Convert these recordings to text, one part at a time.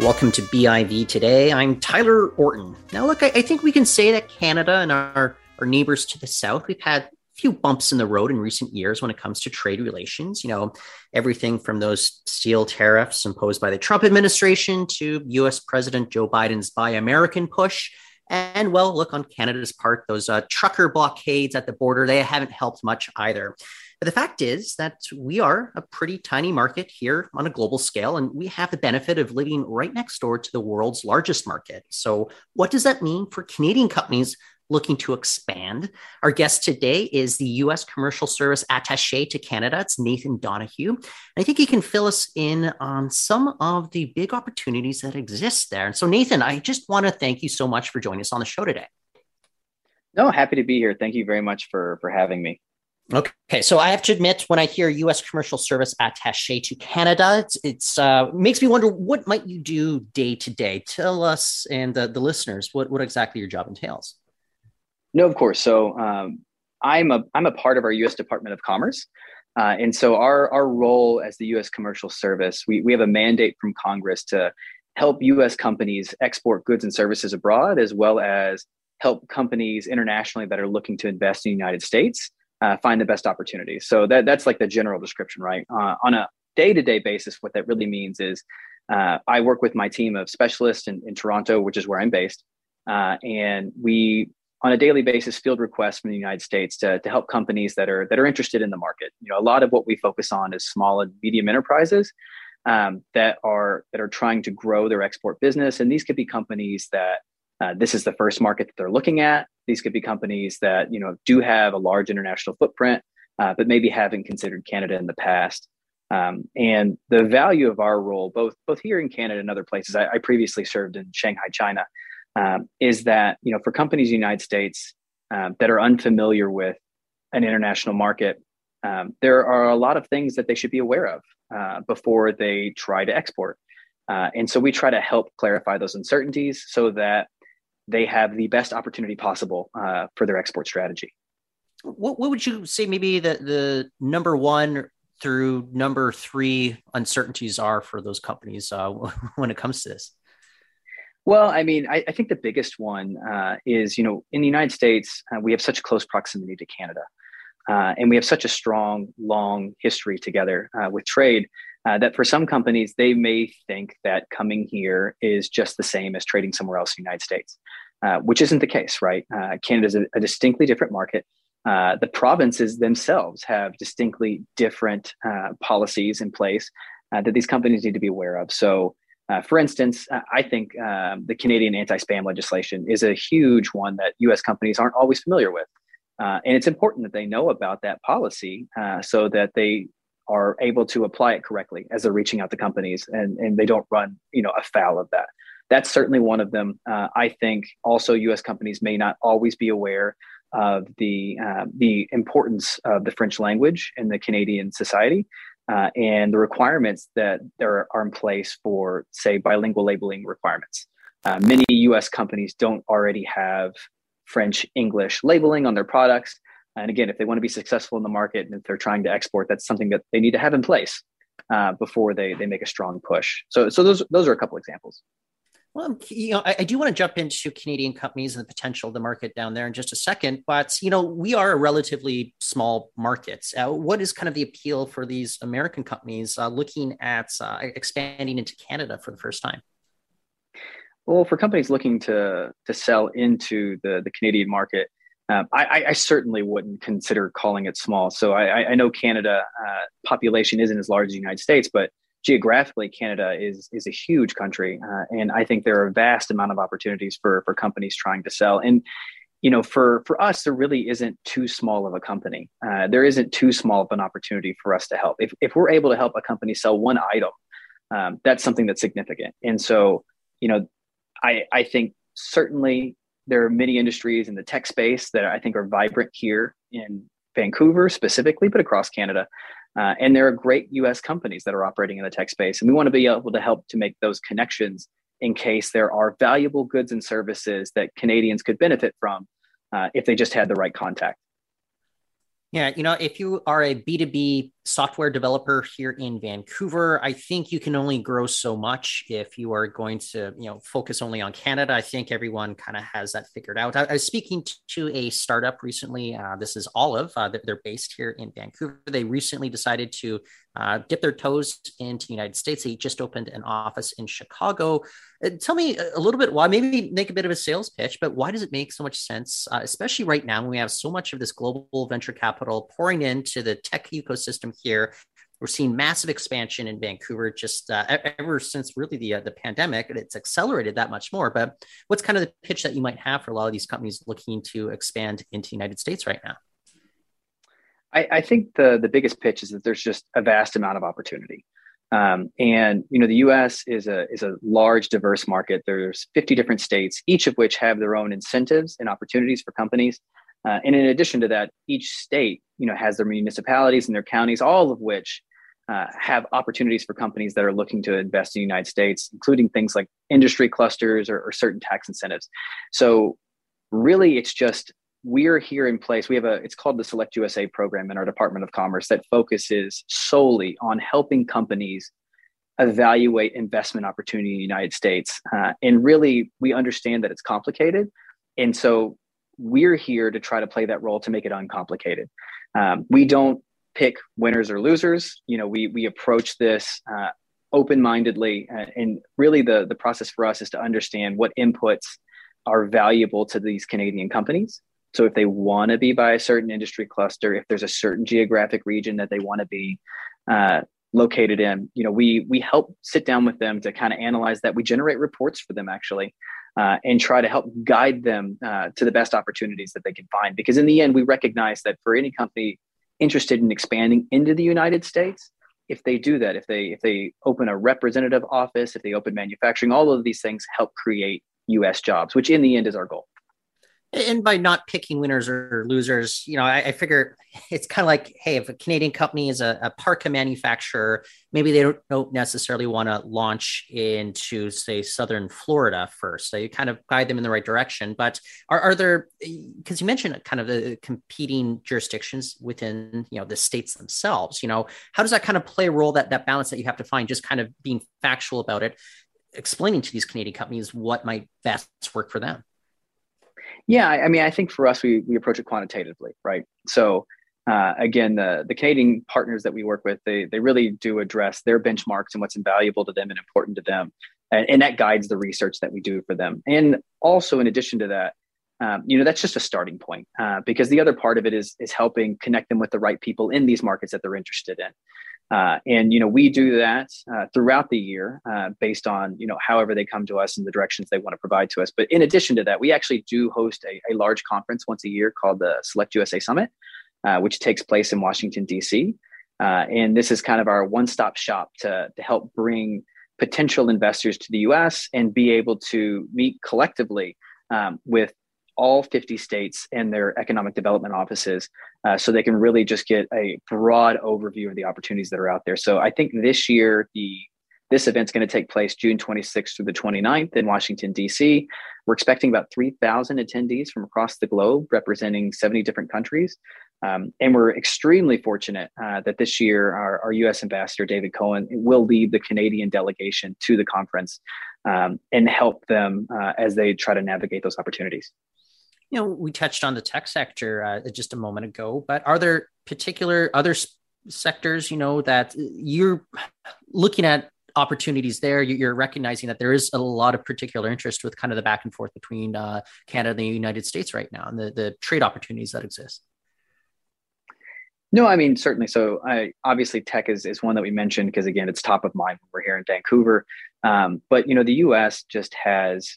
Welcome to BIV today. I'm Tyler Orton. Now, look, I, I, think we can say that Canada and our, our neighbors to the south, we've had a few bumps in the road in recent years when it comes to trade relations. You know, everything from those steel tariffs imposed by the Trump administration to US President Joe Biden's Buy American push. And well, look on Canada's part, those uh, trucker blockades at the border, they haven't helped much either. But the fact is that we are a pretty tiny market here on a global scale, and we have the benefit of living right next door to the world's largest market. So, what does that mean for Canadian companies looking to expand? Our guest today is the U.S. Commercial Service Attache to Canada. It's Nathan Donahue. And I think he can fill us in on some of the big opportunities that exist there. And so, Nathan, I just want to thank you so much for joining us on the show today. No, happy to be here. Thank you very much for for having me. Okay, so I have to admit, when I hear U.S. commercial service attaché to Canada, it's, it's uh, makes me wonder what might you do day to day. Tell us and the, the listeners what what exactly your job entails. No, of course. So um, I'm a I'm a part of our U.S. Department of Commerce, uh, and so our our role as the U.S. Commercial Service, we we have a mandate from Congress to help U.S. companies export goods and services abroad, as well as help companies internationally that are looking to invest in the United States uh, find the best opportunities. So that that's like the general description, right? Uh, on a day to day basis, what that really means is uh, I work with my team of specialists in, in Toronto, which is where I'm based, uh, and we on a daily basis field requests from the United States to, to help companies that are that are interested in the market. You know, a lot of what we focus on is small and medium enterprises um, that are that are trying to grow their export business, and these could be companies that uh, this is the first market that they're looking at. These could be companies that you know do have a large international footprint, uh, but maybe haven't considered Canada in the past. Um, and the value of our role, both both here in Canada and other places, I, I previously served in Shanghai, China, um, is that you know for companies in the United States um, that are unfamiliar with an international market, um, there are a lot of things that they should be aware of uh, before they try to export. Uh, and so we try to help clarify those uncertainties so that they have the best opportunity possible uh, for their export strategy. What, what would you say maybe the, the number one through number three uncertainties are for those companies uh, when it comes to this? Well, I mean, I, I think the biggest one uh, is, you know, in the United States, uh, we have such close proximity to Canada. Uh, and we have such a strong, long history together uh, with trade uh, that for some companies, they may think that coming here is just the same as trading somewhere else in the United States, uh, which isn't the case, right? Canada is a, a, distinctly different market. The provinces themselves have distinctly different policies in place that these companies need to be aware of. So, for instance, I think um, the Canadian anti spam legislation is a huge one that US companies aren't always familiar with. and it's important that they know about that policy so that they are able to apply it correctly as they're reaching out to companies and, and they don't run you know afoul of that. That's certainly one of them. Uh, i think also us companies may not always be aware of the uh, the importance of the french language in the canadian society uh, and the requirements that there are in place for say bilingual labeling requirements uh, many us companies don't already have french english labeling on their products and again, if they want to be successful in the market and if they're trying to export, that's something that they need to have in place uh, before they they make a strong push. So so those those are a couple examples. Well, you know, I, I, do want to jump into Canadian companies and the potential of the market down there in just a second. But you know, we are a relatively small market. Uh, what is kind of the appeal for these American companies uh, looking at uh, expanding into Canada for the first time? Well, for companies looking to to sell into the the Canadian market, um, I, I, certainly wouldn't consider calling it small. So I, I know Canada uh, population isn't as large as the United States, but geographically, Canada is is a huge country, uh, and I think there are a vast amount of opportunities for for companies trying to sell. And you know, for for us, there really isn't too small of a company. Uh, there isn't too small of an opportunity for us to help. If if we're able to help a company sell one item, um, that's something that's significant. And so, you know, I I think certainly there are many industries in the tech space that I think are vibrant here in Vancouver specifically, but across Canada. Uh, and there are great US companies that are operating in the tech space. And we want to be able to help to make those connections in case there are valuable goods and services that Canadians could benefit from uh, if they just had the right contact. Yeah, you know, if you are a B2B software developer here in Vancouver. I think you can only grow so much if you are going to, you know, focus only on Canada. I think everyone kind of has that figured out. I, I, was speaking to a startup recently. Uh, this is Olive. Uh, they're based here in Vancouver. They recently decided to uh, dip their toes into the United States. They just opened an office in Chicago. Uh, tell me a little bit why, maybe make a bit of a sales pitch, but why does it make so much sense, uh, especially right now when we have so much of this global venture capital pouring into the tech ecosystem here? We're seeing massive expansion in Vancouver just uh, ever since really the uh, the pandemic, and it's accelerated that much more. But what's kind of the pitch that you might have for a lot of these companies looking to expand into the United States right now? I, I, think the the biggest pitch is that there's just a vast amount of opportunity. Um, and you know, the U.S. is a is a large, diverse market. There's 50 different states, each of which have their own incentives and opportunities for companies. Uh, and in addition to that, each state, you know, has their municipalities and their counties, all of which uh, have opportunities for companies that are looking to invest in the United States, including things like industry clusters or, or certain tax incentives. So, really, it's just we're here in place. We have a, it's called the Select USA program in our Department of Commerce that focuses solely on helping companies evaluate investment opportunity in the United States. Uh, and really, we understand that it's complicated. And so we're here to try to play that role to make it uncomplicated. Um, we don't pick winners or losers. You know, we, we approach this uh, open-mindedly. Uh, and really the, the process for us is to understand what inputs are valuable to these Canadian companies so if they want to be by a certain industry cluster, if there's a certain geographic region that they want to be uh, located in, you know, we we help sit down with them to kind of analyze that. We generate reports for them actually, uh, and try to help guide them uh, to the best opportunities that they can find. Because in the end, we recognize that for any company interested in expanding into the United States, if they do that, if they if they open a representative office, if they open manufacturing, all of these things help create U.S. jobs, which in the end is our goal and by not picking winners or losers, you know, I, I figure it's kind of like, hey, if a Canadian company is a, a parka manufacturer, maybe they don't, don't necessarily want to launch into, say, southern Florida first. So you kind of guide them in the right direction. But are, are there, because you mentioned kind of the competing jurisdictions within, you know, the states themselves, you know, how does that kind of play a role that that balance that you have to find, just kind of being factual about it, explaining to these Canadian companies what might best work for them? Yeah, I mean, I think for us, we we approach it quantitatively, right? So uh, again, the the Canadian partners that we work with, they they really do address their benchmarks and what's invaluable to them and important to them, and, and that guides the research that we do for them. And also, in addition to that, um, you know, that's just a starting point uh, because the other part of it is is helping connect them with the right people in these markets that they're interested in. Uh, and you know we do that uh, throughout the year uh, based on you know however they come to us and the directions they want to provide to us. But in addition to that we actually do host a, a large conference once a year called the select usa summit uh, which takes place in washington d.c uh, and this is kind of our one-stop shop to, to help bring potential investors to the us and be able to meet collectively um, with all 50 states and their economic development offices uh, so they can really just get a broad overview of the opportunities that are out there. So I think this year, the this event's going to take place June 26th through the 29th in Washington, D.C. We're expecting about 3,000 attendees from across the globe, representing 70 different countries. Um, and we're extremely fortunate uh, that this year our, our, U.S. Ambassador David Cohen will lead the Canadian delegation to the conference um, and help them uh, as they try to navigate those opportunities you know, we touched on the tech sector uh, just a moment ago, but are there particular other sectors, you know, that you're looking at opportunities there? You're recognizing that there is a lot of particular interest with kind of the back and forth between uh, Canada and the United States right now and the, the trade opportunities that exist. No, I mean certainly. So, I obviously tech is is one that we mentioned because again, it's top of mind when we're here in Vancouver. Um, but you know, the U.S. just has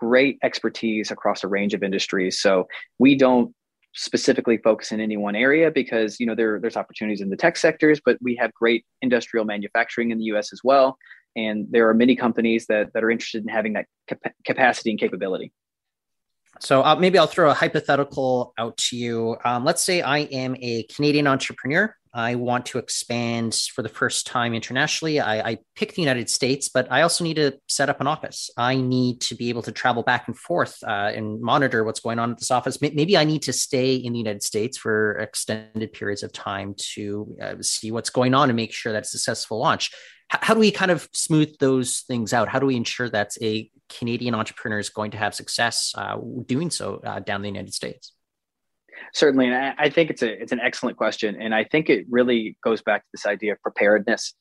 great expertise across a range of industries. So we don't specifically focus in any one area because you know there, there's opportunities in the tech sectors, but we have great industrial manufacturing in the U.S. as well, and there are many companies that that are interested in having that cap- capacity and capability. So uh, maybe I'll throw a hypothetical out to you. Um, let's say I am a Canadian entrepreneur. I want to expand for the first time internationally. I, I picked the United States, but I also need to set up an office. I need to be able to travel back and forth uh, and monitor what's going on at this office. Maybe I need to stay in the United States for extended periods of time to uh, see what's going on and make sure that's a successful launch. H- how do we kind of smooth those things out? How do we ensure that a Canadian entrepreneur is going to have success uh, doing so uh, down the United States? Certainly, and I think it's a it's an excellent question, and I think it really goes back to this idea of preparedness.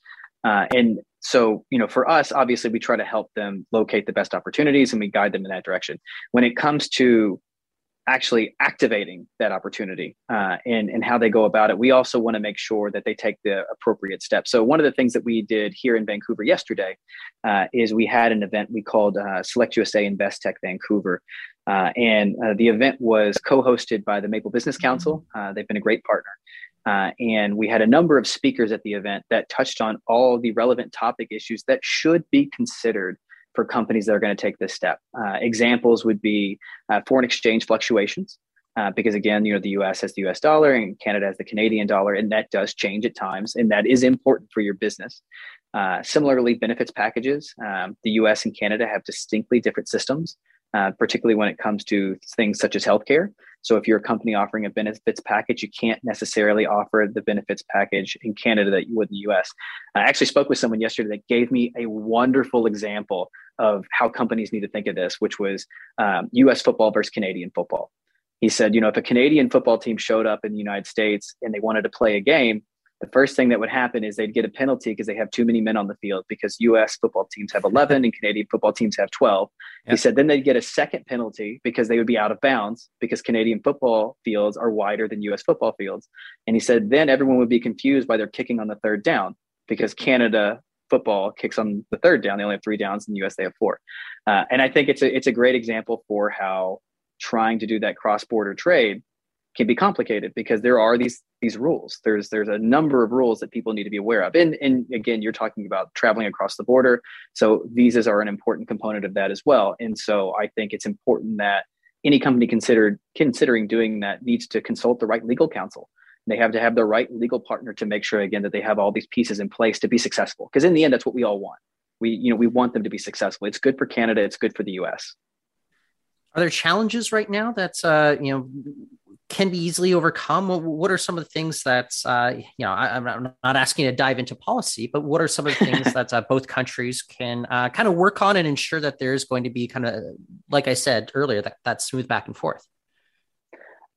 Uh, and so, you know, for us, obviously, we try to help them locate the best opportunities, and we guide them in that direction. When it comes to actually activating that opportunity uh, and, and how they go about it. We also want to make sure that they take the appropriate steps. So, one of the things that we did here in Vancouver yesterday uh, is we had an event we called uh, Select USA Invest Tech Vancouver. Uh, and uh, the event was co hosted by the Maple Business Council. Uh, they've been a great partner. and we had a number of speakers at the event that touched on all the relevant topic issues that should be considered for companies that are going to take this step. Uh, examples would be uh, foreign exchange fluctuations, uh, because again, you know, the US has the US dollar and Canada has the Canadian dollar, and that does change at times, and that is important for your business. Uh, similarly, benefits packages. Um, the US and Canada have distinctly different systems, uh, particularly when it comes to things such as healthcare. So if you're a company offering a benefits package, you can't necessarily offer the benefits package in Canada that you would in the US. I actually spoke with someone yesterday that gave me a wonderful example of how companies need to think of this, which was um, US football versus Canadian football. He said, you know, if a Canadian football team showed up in the United States and they wanted to play a game, the first thing that would happen is they'd get a penalty because they have too many men on the field because US football teams have 11 and Canadian football teams have 12. Yep. He said then they'd get a second penalty because they would be out of bounds because Canadian football fields are wider than US football fields. And he said then everyone would be confused by their kicking on the third down because Canada football kicks on the third down. They only have three downs in the US they have four. Uh, and I think it's a, it's a great example for how trying to do that cross border trade can be complicated because there are these these rules. There's there's a number of rules that people need to be aware of. And and again, you're talking about traveling across the border. So visas are an important component of that as well. And so I think it's important that any company considered considering doing that needs to consult the right legal counsel. They have to have the right legal partner to make sure again that they have all these pieces in place to be successful. Because in the end, that's what we all want. We you know we want them to be successful. It's good for Canada. It's good for the U.S. Are there challenges right now that's uh, you know can be easily overcome? What are some of the things that, uh, you know, I, am not asking to dive into policy, but what are some of the things that uh, both countries can uh, kind of work on and ensure that there's going to be kind of, like I said earlier, that, that smooth back and forth?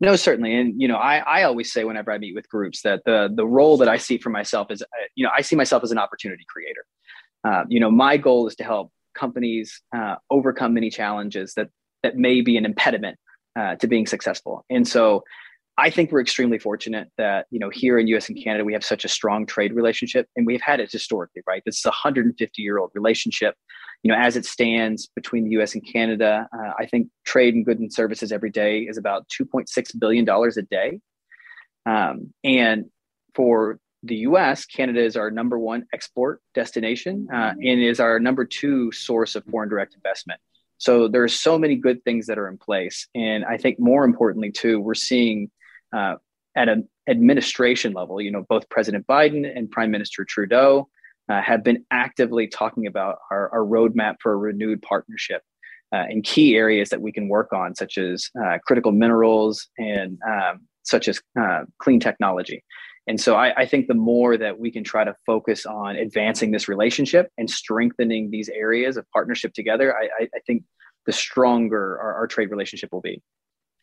No, certainly. And, you know, I, I always say whenever I meet with groups that the, the role that I see for myself is, uh, you know, I see myself as an opportunity creator. Uh, you know, my goal is to help companies uh, overcome many challenges that, that may be an impediment uh, to being successful. And so I think we're extremely fortunate that, you know, here in US and Canada, we have such a strong trade relationship and we've had it historically, right? This is a 150 year old relationship. You know, as it stands between the US and Canada, uh, I think trade in goods and services every day is about $2.6 billion a day. Um, and for the US, Canada is our number one export destination uh, and is our number two source of foreign direct investment. So there are so many good things that are in place, and I think more importantly too, we're seeing uh, at an administration level, you know, both President Biden and Prime Minister Trudeau uh, have been actively talking about our, our roadmap for a renewed partnership uh, in key areas that we can work on, such as uh, critical minerals and um, such as uh, clean technology. And so I, I, think the more that we can try to focus on advancing this relationship and strengthening these areas of partnership together, I, I think the stronger our, our, trade relationship will be.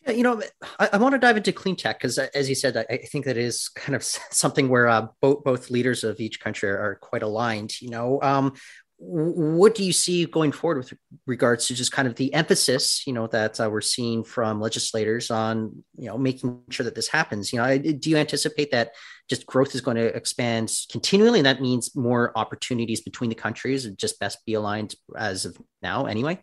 Yeah, you know, I, I want to dive into clean tech because, as you said, I, I, think that is kind of something where uh, both both leaders of each country are, quite aligned. You know, um, what do you see going forward with regards to just kind of the emphasis you know that uh, we're seeing from legislators on you know making sure that this happens? You know do you anticipate that just growth is going to expand continually and that means more opportunities between the countries and just best be aligned as of now anyway?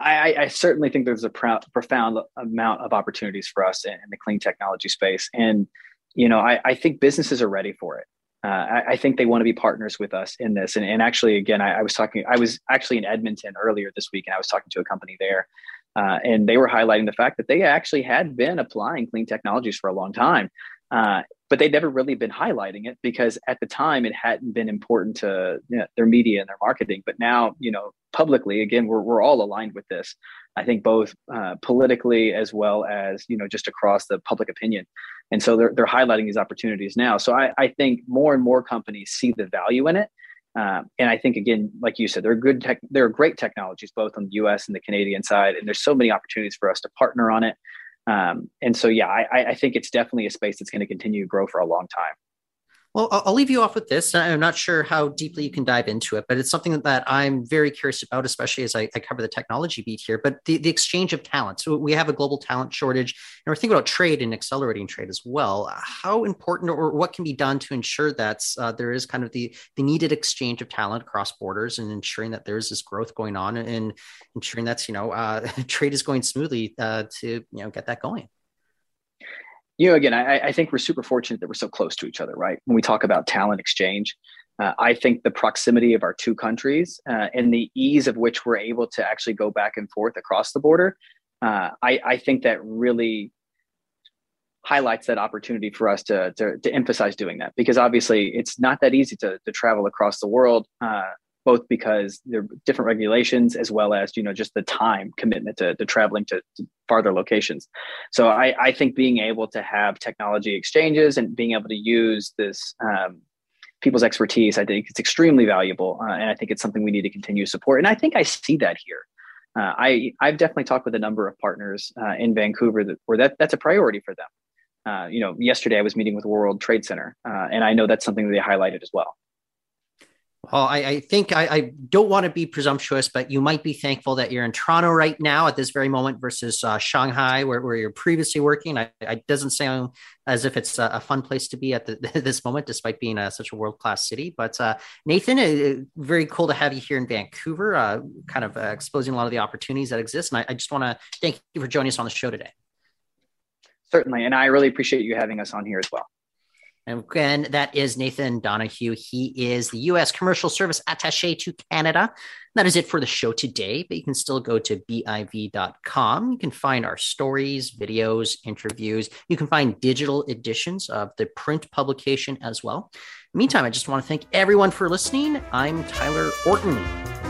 I, I certainly think there's a pr- profound amount of opportunities for us in, in, the clean technology space. And you know I, I think businesses are ready for it uh, I, I, think they want to be partners with us in this. And, and actually, again, I, I, was talking, I was actually in Edmonton earlier this week, and I was talking to a company there, uh, and they were highlighting the fact that they actually had been applying clean technologies for a long time. Uh, but they'd never really been highlighting it because at the time it hadn't been important to you know, their media and their marketing. But now, you know, publicly, again, we're, we're all aligned with this. I think both uh, politically as well as, you know, just across the public opinion. And so they're, they're highlighting these opportunities now. So I, I think more and more companies see the value in it. Um, and I think again, like you said, they're good tech, they're great technologies both on the U.S. and the Canadian side, and there's so many opportunities for us to partner on it. Um, and so, yeah, I, I think it's definitely a space that's going to continue to grow for a long time. Well, I'll leave you off with this. I'm not sure how deeply you can dive into it, but it's something that I'm very curious about, especially as I, I cover the technology beat here. But the, the exchange of talent. So we have a global talent shortage, and we're thinking about trade and accelerating trade as well. How important or what can be done to ensure that uh, there is kind of the, the needed exchange of talent across borders and ensuring that there's this growth going on and ensuring that, you know, uh, trade is going smoothly uh, to, you know, get that going? You know, again, I, I, think we're super fortunate that we're so close to each other, right? When we talk about talent exchange, uh, I think the proximity of our two countries uh, and the ease of which we're able to actually go back and forth across the border, uh, I, I, think that really highlights that opportunity for us to, to, to, emphasize doing that because obviously it's not that easy to, to travel across the world uh, both because there are different regulations as well as you know just the time commitment to, to traveling to, to, farther locations so I, I, think being able to have technology exchanges and being able to use this um, people's expertise i think it's extremely valuable uh, and i think it's something we need to continue to support and i think i see that here uh, I, I've definitely talked with a number of partners uh, in Vancouver that, where that, that's a priority for them. Uh, you know, yesterday I was meeting with World Trade Center, uh, and I know that's something that they highlighted as well. Well, I, I think I, I, don't want to be presumptuous, but you might be thankful that you're in Toronto right now at this very moment versus uh, Shanghai, where, where you're previously working. I, it doesn't sound as if it's a, a fun place to be at the, this moment, despite being a, such a world class city. But uh, Nathan, uh, very cool to have you here in Vancouver, uh, kind of uh, exposing a lot of the opportunities that exist. And I, I just want to thank you for joining us on the show today. Certainly. And I really appreciate you having us on here as well. And again, that is Nathan Donahue. He is the U.S. Commercial Service Attache to Canada. That is it for the show today, but you can still go to biv.com. You can find our stories, videos, interviews. You can find digital editions of the print publication as well. Meantime, I just want to thank everyone for listening. I'm Tyler Orton.